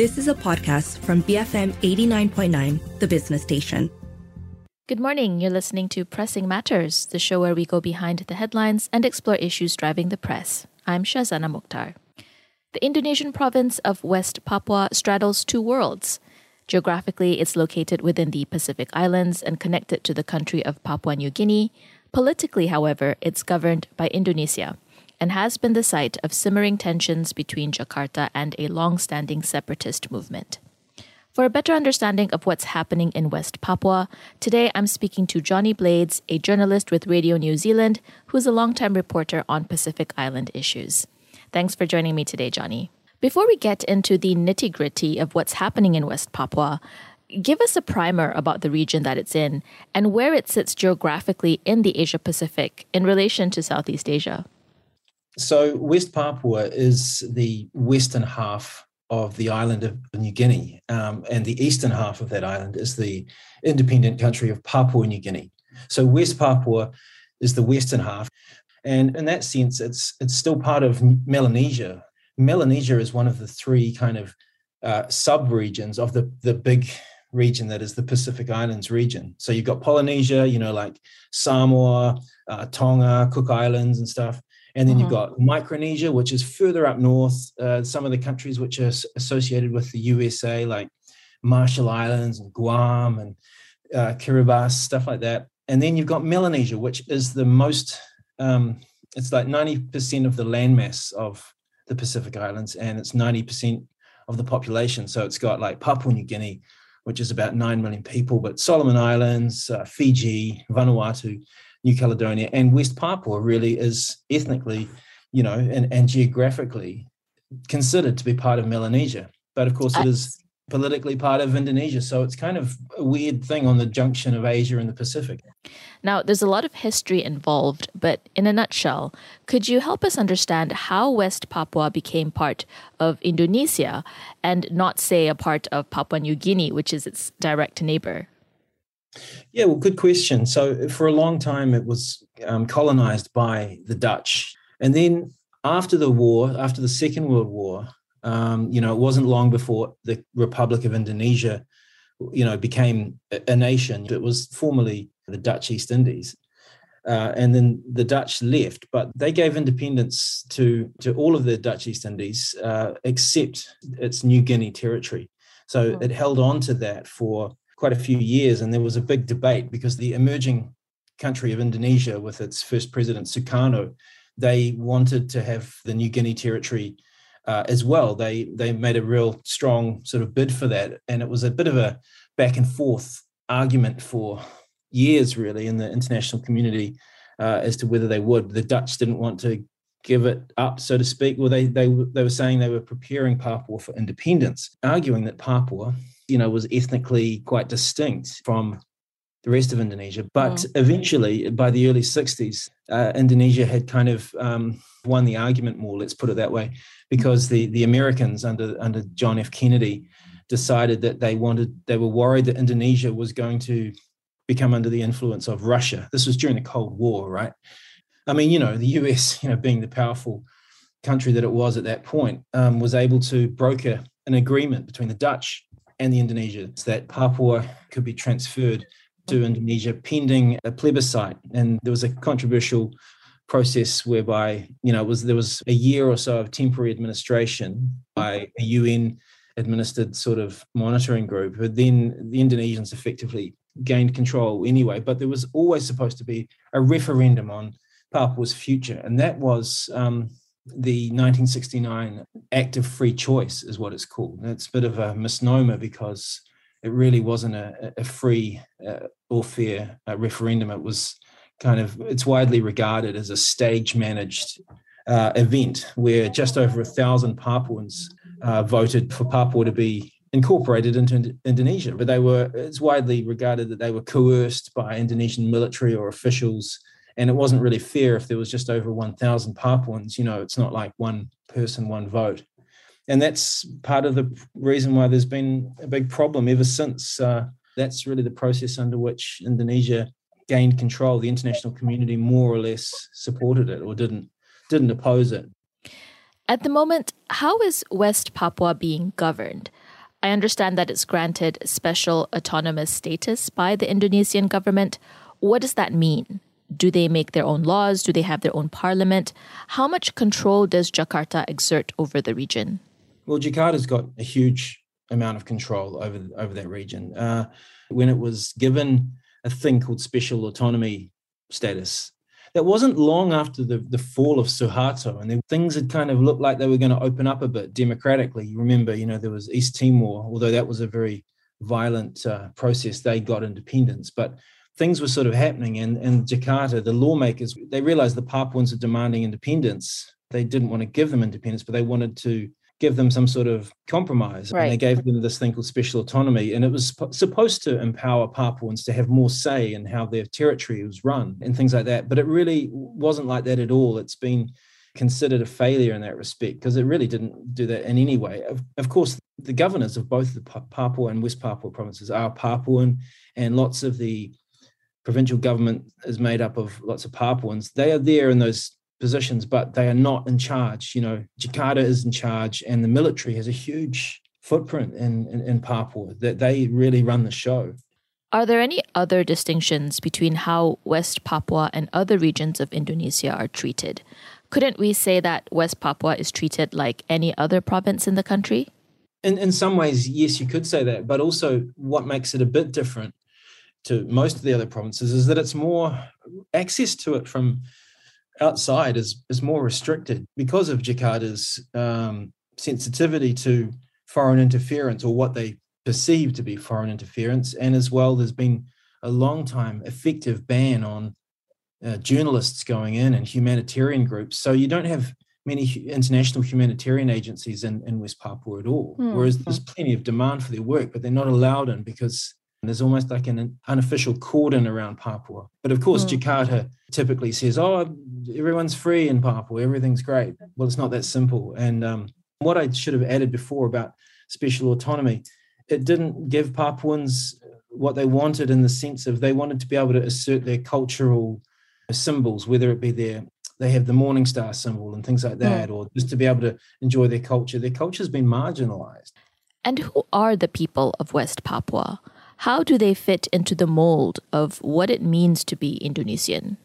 This is a podcast from BFM 89.9, the business station. Good morning. You're listening to Pressing Matters, the show where we go behind the headlines and explore issues driving the press. I'm Shazana Mokhtar. The Indonesian province of West Papua straddles two worlds. Geographically, it's located within the Pacific Islands and connected to the country of Papua New Guinea. Politically, however, it's governed by Indonesia and has been the site of simmering tensions between Jakarta and a long standing separatist movement. For a better understanding of what's happening in West Papua, today I'm speaking to Johnny Blades, a journalist with Radio New Zealand who is a longtime reporter on Pacific Island issues. Thanks for joining me today, Johnny. Before we get into the nitty gritty of what's happening in West Papua, give us a primer about the region that it's in and where it sits geographically in the Asia Pacific in relation to Southeast Asia. So, West Papua is the western half of the island of New Guinea, um, and the eastern half of that island is the independent country of Papua New Guinea. So, West Papua is the western half, and in that sense, it's it's still part of Melanesia. Melanesia is one of the three kind of uh, sub-regions of the the big region that is the Pacific Islands region. So you've got Polynesia, you know, like Samoa, uh, Tonga, Cook Islands, and stuff. And then mm-hmm. you've got Micronesia, which is further up north. Uh, some of the countries which are associated with the USA, like Marshall Islands and Guam and uh, Kiribati, stuff like that. And then you've got Melanesia, which is the most, um, it's like 90% of the landmass of the Pacific Islands, and it's 90% of the population. So it's got like Papua New Guinea, which is about 9 million people, but Solomon Islands, uh, Fiji, Vanuatu, New Caledonia and West Papua really is ethnically, you know, and, and geographically considered to be part of Melanesia. But of course, it is politically part of Indonesia. So it's kind of a weird thing on the junction of Asia and the Pacific. Now, there's a lot of history involved, but in a nutshell, could you help us understand how West Papua became part of Indonesia and not, say, a part of Papua New Guinea, which is its direct neighbor? Yeah, well, good question. So, for a long time, it was um, colonized by the Dutch. And then after the war, after the Second World War, um, you know, it wasn't long before the Republic of Indonesia, you know, became a, nation. It was formerly the Dutch East Indies. Uh, and then the Dutch left, but they gave independence to to all of the Dutch East Indies uh, except its New Guinea territory. So oh. it held on to that for quite a few years, and there was a big debate because the emerging country of Indonesia, with its first president Sukarno, they wanted to have the New Guinea territory uh, as well. They they made a real strong sort of bid for that, and it was a bit of a back and forth argument for years, really, in the international community uh, as to whether they would. The Dutch didn't want to give it up, so to speak. Well, they they they were saying they were preparing Papua for independence, arguing that Papua you know, was ethnically quite distinct from the rest of Indonesia. But mm. eventually, by the early 60s, uh, Indonesia had kind of um, won the argument more, let's put it that way, because the, the Americans under, under John F. Kennedy decided that they wanted, they were worried that Indonesia was going to become under the influence of Russia. This was during the Cold War, right? I mean, you know, the US, you know, being the powerful country that it was at that point, um, was able to broker an agreement between the Dutch and the Indonesians that Papua could be transferred to Indonesia pending a plebiscite. And there was a controversial process whereby, you know, was there was a year or so of temporary administration by a UN administered sort of monitoring group, but then the Indonesians effectively gained control anyway. But there was always supposed to be a referendum on Papua's future, and that was um, the 1969 Act of Free Choice is what it's called. It's a bit of a misnomer because it really wasn't a, a free uh, or fair uh, referendum. It was kind of it's widely regarded as a stage managed uh, event where just over a thousand Papuans uh, voted for Papua to be incorporated into Indonesia. But they were it's widely regarded that they were coerced by Indonesian military or officials and it wasn't really fair if there was just over 1000 papuans you know it's not like one person one vote. And that's part of the reason why there's been a big problem ever since. Uh, that's really the process under which indonesia gained control. The international community more or less supported it or didn't didn't oppose it. At the moment how is west papua being governed? I understand that it's granted special autonomous status by the Indonesian government. What does that mean? Do they make their own laws? Do they have their own parliament? How much control does Jakarta exert over the region? Well, Jakarta's got a huge amount of control over over that region. Uh, when it was given a thing called special autonomy status, that wasn't long after the, the fall of Suharto, and things had kind of looked like they were going to open up a bit democratically. You remember, you know, there was East Timor, although that was a very violent uh, process. They got independence, but things were sort of happening. And, and Jakarta, the lawmakers, they realized the Papuans are demanding independence. They didn't want to give them independence, but they wanted to give them some sort of compromise. Right. And they gave them this thing called special autonomy. And it was supposed to empower Papuans to have more say in how their territory was run and things like that. But it really wasn't like that at all. It's been considered a failure in that respect because it really didn't do that in any way. Of, of course, the governors of both the Papua and West Papua provinces are Papuan, and lots of the provincial government is made up of lots of Papuans. They are there in those positions, but they are not in charge. You know, Jakarta is in charge, and the military has a huge footprint in, in, in Papua that they really run the show. Are there any other distinctions between how West Papua and other regions of Indonesia are treated? Couldn't we say that West Papua is treated like any other province in the country? In, in some ways, yes, you could say that. But also, what makes it a bit different to most of the other provinces is that it's more access to it from outside is is more restricted because of Jakarta's um, sensitivity to foreign interference or what they perceive to be foreign interference, and as well, there's been a long time effective ban on uh, journalists going in and humanitarian groups. So you don't have many international humanitarian agencies in, in West Papua at all. Mm. Whereas there's plenty of demand for their work, but they're not allowed in because there's almost like an unofficial cordon around Papua. But of course, mm. Jakarta typically says, oh, everyone's free in Papua, everything's great. Well, it's not that simple. And um, what I should have added before about special autonomy, it didn't give Papuans what they wanted in the sense of they wanted to be able to assert their cultural symbols, whether it be their they have the Morning Star symbol and things like mm. that, mm. or just to be able to enjoy their culture. Their culture has been marginalized. And who are the people of West Papua? How do they fit into the mold of what it means to be Indonesian?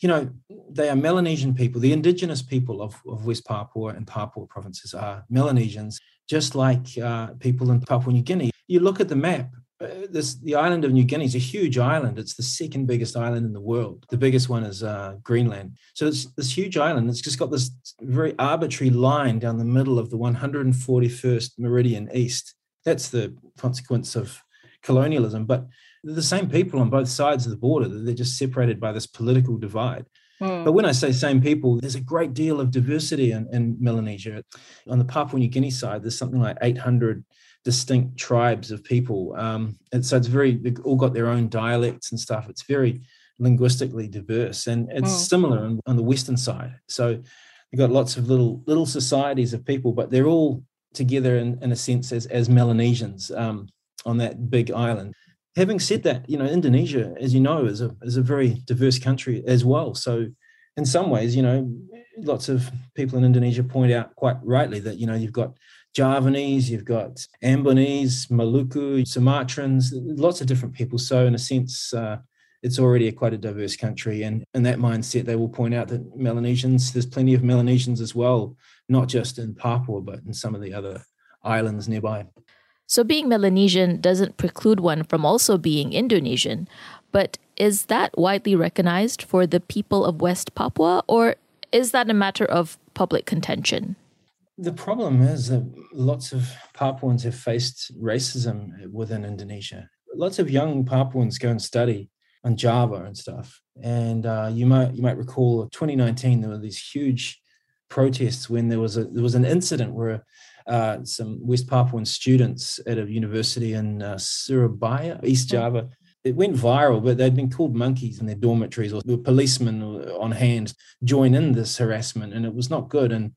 You know, they are Melanesian people. The indigenous people of, of West Papua and Papua provinces are Melanesians, just like uh, people in Papua New Guinea. You look at the map, uh, this, the island of New Guinea is a huge island. It's the second biggest island in the world. The biggest one is uh, Greenland. So it's this huge island. It's just got this very arbitrary line down the middle of the 141st meridian east. That's the consequence of colonialism, but the same people on both sides of the border. They're just separated by this political divide. Mm. But when I say same people, there's a great deal of diversity in, in Melanesia. On the Papua New Guinea side, there's something like 800 distinct tribes of people. Um, and so it's very, they've all got their own dialects and stuff. It's very linguistically diverse and it's mm. similar on, on, the Western side. So you've got lots of little, little societies of people, but they're all together in, in a sense as, as Melanesians. Um, on that big island. Having said that, you know, Indonesia, as you know, is a is a very diverse country as well. So, in some ways, you know, lots of people in Indonesia point out quite rightly that you know you've got Javanese, you've got Ambonese, Maluku, Sumatrans, lots of different people. So, in a sense, uh, it's already a quite a diverse country. And in that mindset, they will point out that Melanesians, there's plenty of Melanesians as well, not just in Papua, but in some of the other islands nearby. So being Melanesian doesn't preclude one from also being Indonesian. But is that widely recognized for the people of West Papua, or is that a matter of public contention? The problem is that lots of Papuans have faced racism within Indonesia. Lots of young Papuans go and study on Java and stuff. And uh, you might you might recall 2019 there were these huge protests when there was a there was an incident where uh, some West Papuan students at a university in uh, Surabaya, East hmm. Java. It went viral, but they'd been called monkeys in their dormitories, or the policemen on hand join in this harassment, and it was not good. And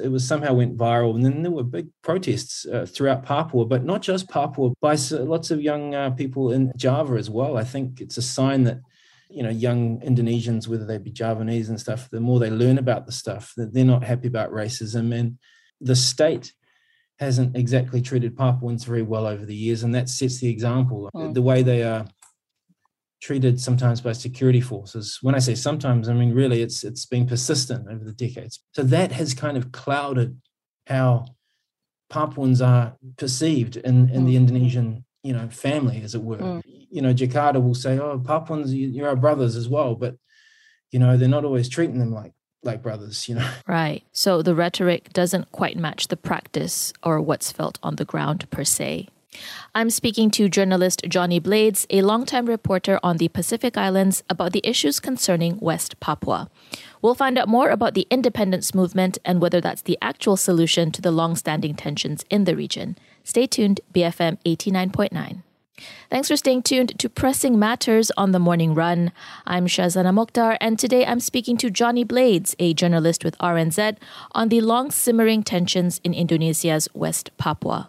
it was somehow went viral, and then there were big protests uh, throughout Papua, but not just Papua, by lots of young uh, people in Java as well. I think it's a sign that you know young Indonesians, whether they be Javanese and stuff, the more they learn about the stuff, that they're not happy about racism, and the state hasn't exactly treated Papuans very well over the years, and that sets the example. Mm. The way they are treated sometimes by security forces. When I say sometimes, I mean really it's it's been persistent over the decades. So that has kind of clouded how Papuans are perceived in, in the Indonesian, you know, family, as it were. Mm. You know, Jakarta will say, "Oh, Papuans, you- you're our brothers as well," but you know, they're not always treating them like like brothers. You know, Right. So the rhetoric doesn't quite match the practice or what's felt on the ground per se. I'm speaking to journalist Johnny Blades, a longtime reporter on the Pacific Islands, about the issues concerning West Papua. We'll find out more about the independence movement and whether that's the actual solution to the long-standing tensions in the region. Stay tuned, BFM 89.9. Thanks for staying tuned to Pressing Matters on the Morning Run. I'm Shazana Mokhtar, and today I'm speaking to Johnny Blades, a journalist with RNZ, on the long simmering tensions in Indonesia's West Papua.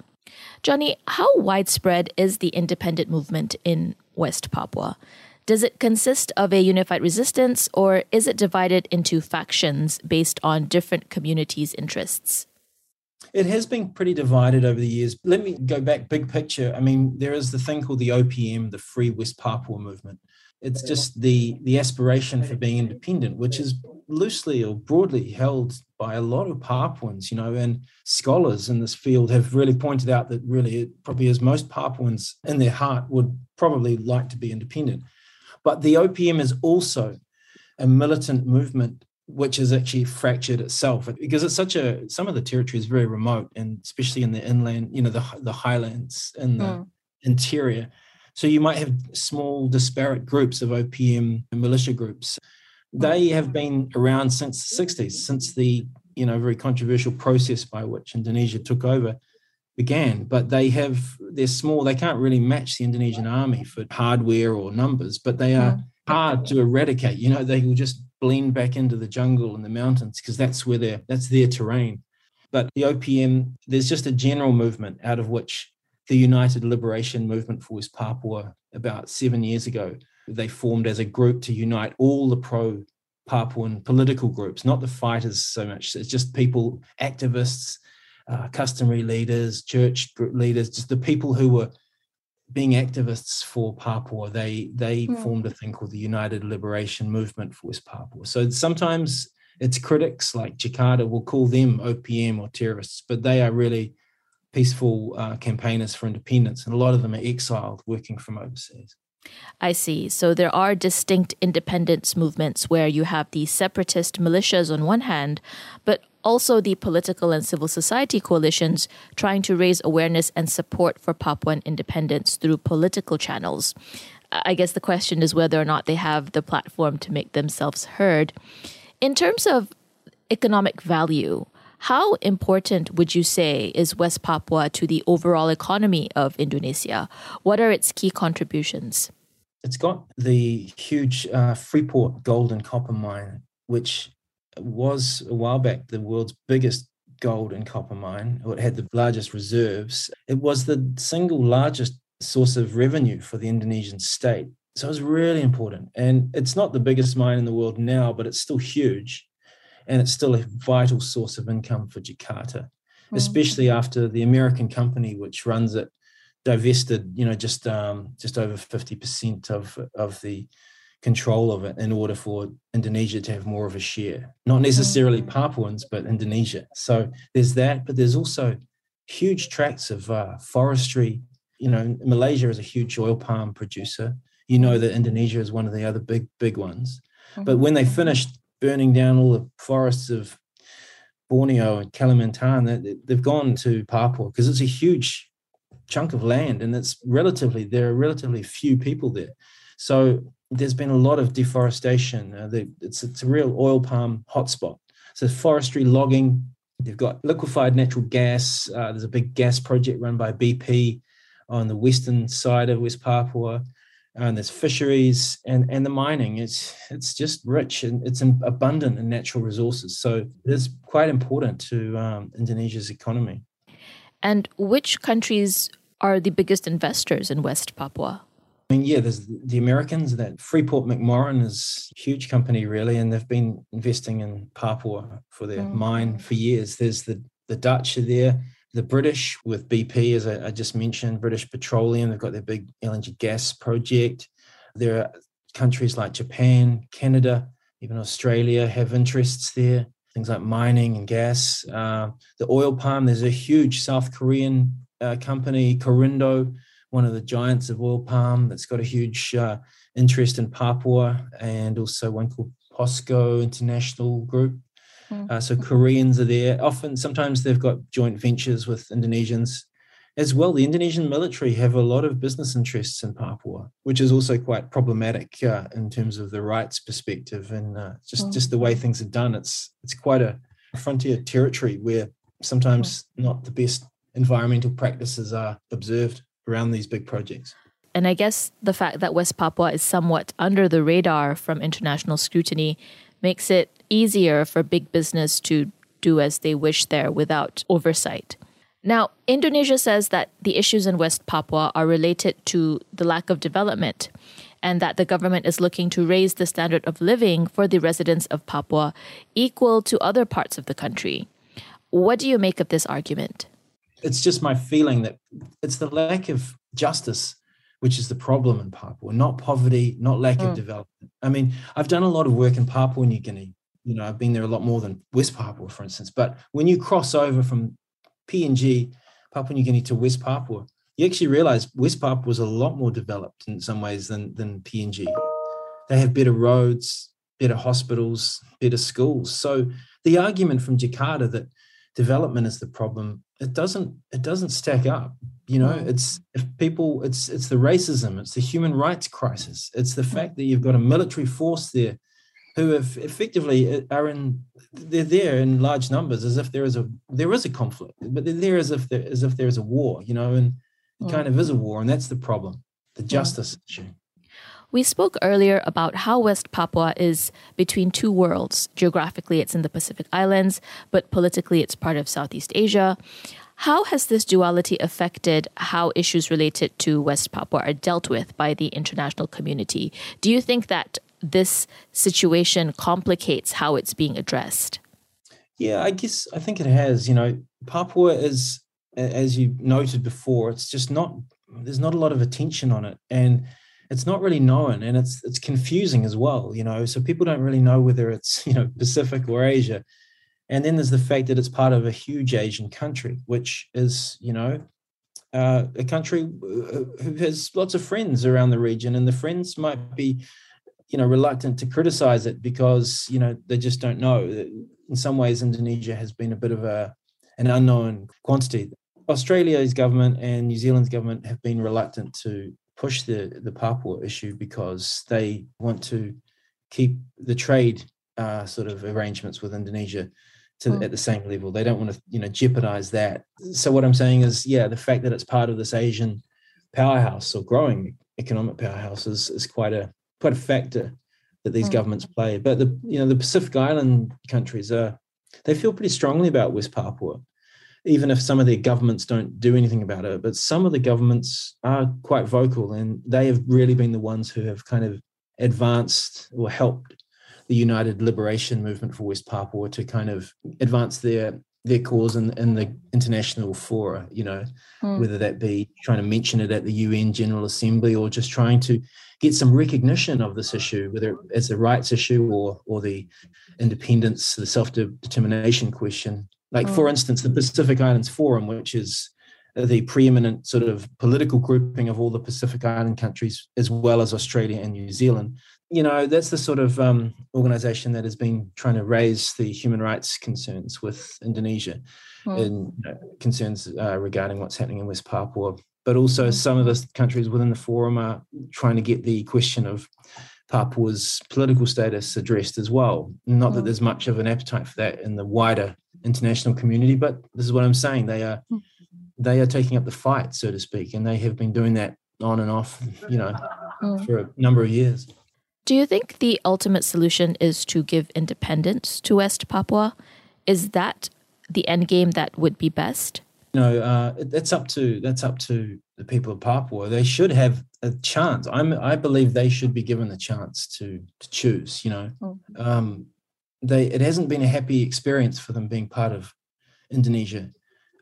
Johnny, how widespread is the independent movement in West Papua? Does it consist of a unified resistance, or is it divided into factions based on different communities' interests? It has been pretty divided over the years. Let me go back big picture. I mean, there is the thing called the OPM, the Free West Papua Movement. It's just the the aspiration for being independent, which is loosely or broadly held by a lot of Papuans, you know, and scholars in this field have really pointed out that really it probably is most Papuans in their heart would probably like to be independent. But the OPM is also a militant movement which is actually fractured itself because it's such a some of the territory is very remote and especially in the inland you know the the highlands and the Mm. interior. So you might have small disparate groups of opm militia groups. They have been around since the 60s since the you know very controversial process by which indonesia took over began. But they have they're small. They can't really match the indonesian army for hardware or numbers but they are hard to eradicate. You know they will just blend back into the jungle and the mountains because that's where they're that's their terrain. But the opm there's just a general movement out of which the united liberation movement for west papua about seven years ago they formed as a group to unite all the pro papuan political groups not the fighters so much it's just people activists uh, customary leaders church leaders just the people who were being activists for Papua, they they Hmm. formed a thing called the United Liberation Movement for West Papua. So sometimes its critics like Jakarta will call them OPM or terrorists, but they are really peaceful uh, campaigners for independence, and a lot of them are exiled working from overseas. I see. So there are distinct independence movements where you have the separatist militias on one hand, but also the political and civil society coalitions trying to raise awareness and support for Papuan independence through political channels. I guess the question is whether or not they have the platform to make themselves heard. In terms of economic value, how important would you say is West Papua to the overall economy of Indonesia? What are its key contributions? It's got the huge uh, Freeport gold and copper mine, which was a while back the world's biggest gold and copper mine, or it had the largest reserves. It was the single largest source of revenue for the Indonesian state. So it was really important. And it's not the biggest mine in the world now, but it's still huge. And it's still a vital source of income for Jakarta, especially after the American company which runs it divested, you know, just um, just over 50% of of the control of it in order for Indonesia to have more of a share. Not necessarily Papuans, but Indonesia. So there's that, but there's also huge tracts of uh, forestry. You know, Malaysia is a huge oil palm producer. You know that Indonesia is one of the other big, big ones. But when they finished burning down all the forests of Borneo and Kalimantan, they- they've gone to Papua because it's a huge chunk of land and it's relatively, there are relatively few people there. So there's been a lot of deforestation. Uh, it's, it's a real oil palm hotspot. So forestry, logging, they've got liquefied natural gas. Uh, there's a big gas project run by BP on the western side of West Papua. And there's fisheries and, and the mining. It's it's just rich and it's abundant in natural resources. So it's quite important to um, Indonesia's economy. And which countries are the biggest investors in West Papua? I mean, yeah, there's the Americans. That Freeport McMoran is a huge company, really, and they've been investing in Papua for their Mm. mine for years. There's the the Dutch are there. the British with BP, as I, I, just mentioned, British Petroleum, they've got their big LNG gas project. There are countries like Japan, Canada, even Australia have interests there. Things like mining and gas. Uh, the oil palm, there's a huge South Korean uh, company, Korindo, one of the giants of oil palm, that's got a huge uh, interest in Papua, and also one called POSCO International Group. Mm. Uh, so Koreans are there. Often, sometimes they've got joint ventures with Indonesians as well. The Indonesian military have a lot of business interests in Papua, which is also quite problematic uh, in terms of the rights perspective and uh, just mm. just the way things are done. It's it's quite a frontier territory where sometimes mm. not the best environmental practices are observed around these big projects. And I guess the fact that West Papua is somewhat under the radar from international scrutiny makes it easier for big business to do as they wish there without oversight. Now, Indonesia says that the issues in West Papua are related to the lack of development and that the government is looking to raise the standard of living for the residents of Papua equal to other parts of the country. What do you make of this argument? It's just my feeling that it's the lack of justice which is the problem in Papua, not poverty, not lack mm. of development. I mean, I've done a lot of work in Papua New Guinea. You know, I've been there a lot more than West Papua, for instance. But when you cross over from PNG, Papua New Guinea to West Papua, you actually realize West Papua was a lot more developed in some ways than, than PNG. They have better roads, better hospitals, better schools. So the argument from Jakarta that development is the problem, it doesn't it doesn't stack up you know? Mm. it's if people it's it's the racism it's the human rights crisis it's the fact that you've got a military force there who have effectively uh, are in they're there in large numbers as if there is a there is a conflict but they're there as if there as if there is a war you know? And it kind of is a mm. war and that's the problem the justice issue we spoke earlier about how West Papua is between two worlds. Geographically, it's in the Pacific Islands, but politically, it's part of Southeast Asia. How has this duality affected how issues related to West Papua are dealt with by the international community? Do you think that this situation complicates how it's being addressed? Yeah, I guess I think it has. You know, Papua is, as you noted before, it's just not, there's not a lot of attention on it. And it's not really known and it's it's confusing as well you know so people don't really know whether it's you know pacific or asia and then there's the fact that it's part of a huge Asian country, which is, you know, uh, a country who has lots of friends around the region, and the friends might be, you know, reluctant to criticize it because you know they just don't know. In some ways, Indonesia has been a bit of a an unknown quantity. Australia's government and New Zealand's government have been reluctant to push the the Papua issue because they want to keep the trade uh, sort of arrangements with Indonesia to mm. at the same level. They don't want to, you know, jeopardize that. So what I'm saying is, yeah, the fact that it's part of this Asian powerhouse or growing economic powerhouse is, is quite a quite a factor that these mm. governments play. But the you know the Pacific Island countries are they feel pretty strongly about West Papua, even if some of their governments don't do anything about it. But some of the governments are quite vocal, and they have really been the ones who have kind of advanced or helped the United Liberation Movement for West Papua to kind of advance their their cause in, in the international fora, you know, mm. whether that be trying to mention it at the UN General Assembly or just trying to get some recognition of this issue, whether it's a rights issue or or the independence, the self-determination question. Like, for instance, the Pacific Islands Forum, which is the preeminent sort of political grouping of all the Pacific Island countries, as well as Australia and New Zealand you know, that's the sort of um, organization that has been trying to raise the human rights concerns with Indonesia mm. and you know, concerns uh, regarding what's happening in West Papua. But also, mm. some of the countries within the forum are trying to get the question of Papua's political status addressed as well. Not that hmm. there's much of an appetite for that in the wider international community, but this is what I'm saying. They are hmm. they are taking up the fight, so to speak, and they have been doing that on and off, you know, hmm. for a number of years. Do you think the ultimate solution is to give independence to West Papua? Is that the end game that would be best? No, uh, that's up to that's up to the people of Papua. They should have a chance. I'm I believe they should be given the chance to to choose. You know, oh. um, they it hasn't been a happy experience for them being part of Indonesia.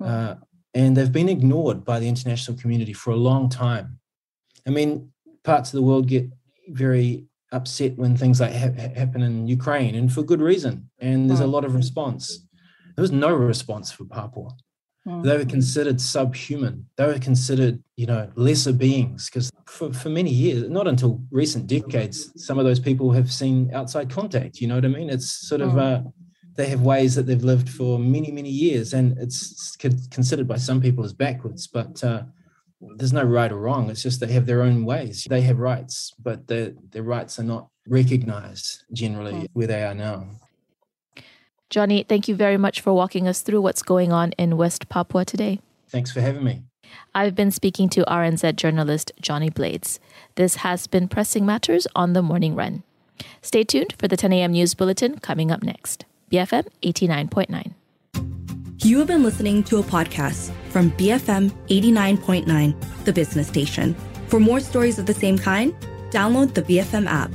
Uh, and they've been ignored by the international community for a long time. I mean, parts of the world get very upset when things like ha- happen in Ukraine, and for good reason. And there's a lot of response. There was no response for Papua. Mm. They were considered subhuman. They were considered, you know, lesser beings because for, for many years, not until recent decades, some of those people have seen outside contact. You know what I mean? It's sort of, mm. uh, they have ways that they've lived for many, many years, and it's considered by some people as backwards. But uh, there's no right or wrong. It's just they have their own ways. They have rights, but their their rights are not recognized generally mm. where they are now. Johnny, thank you very much for walking us through what's going on in West Papua today. Thanks for having me. I've been speaking to RNZ journalist Johnny Blades. This has been Pressing Matters on the Morning Run. Stay tuned for the 10 a.m. news bulletin coming up next. BFM 89.9. You have been listening to a podcast from BFM 89.9, the business station. For more stories of the same kind, download the BFM app.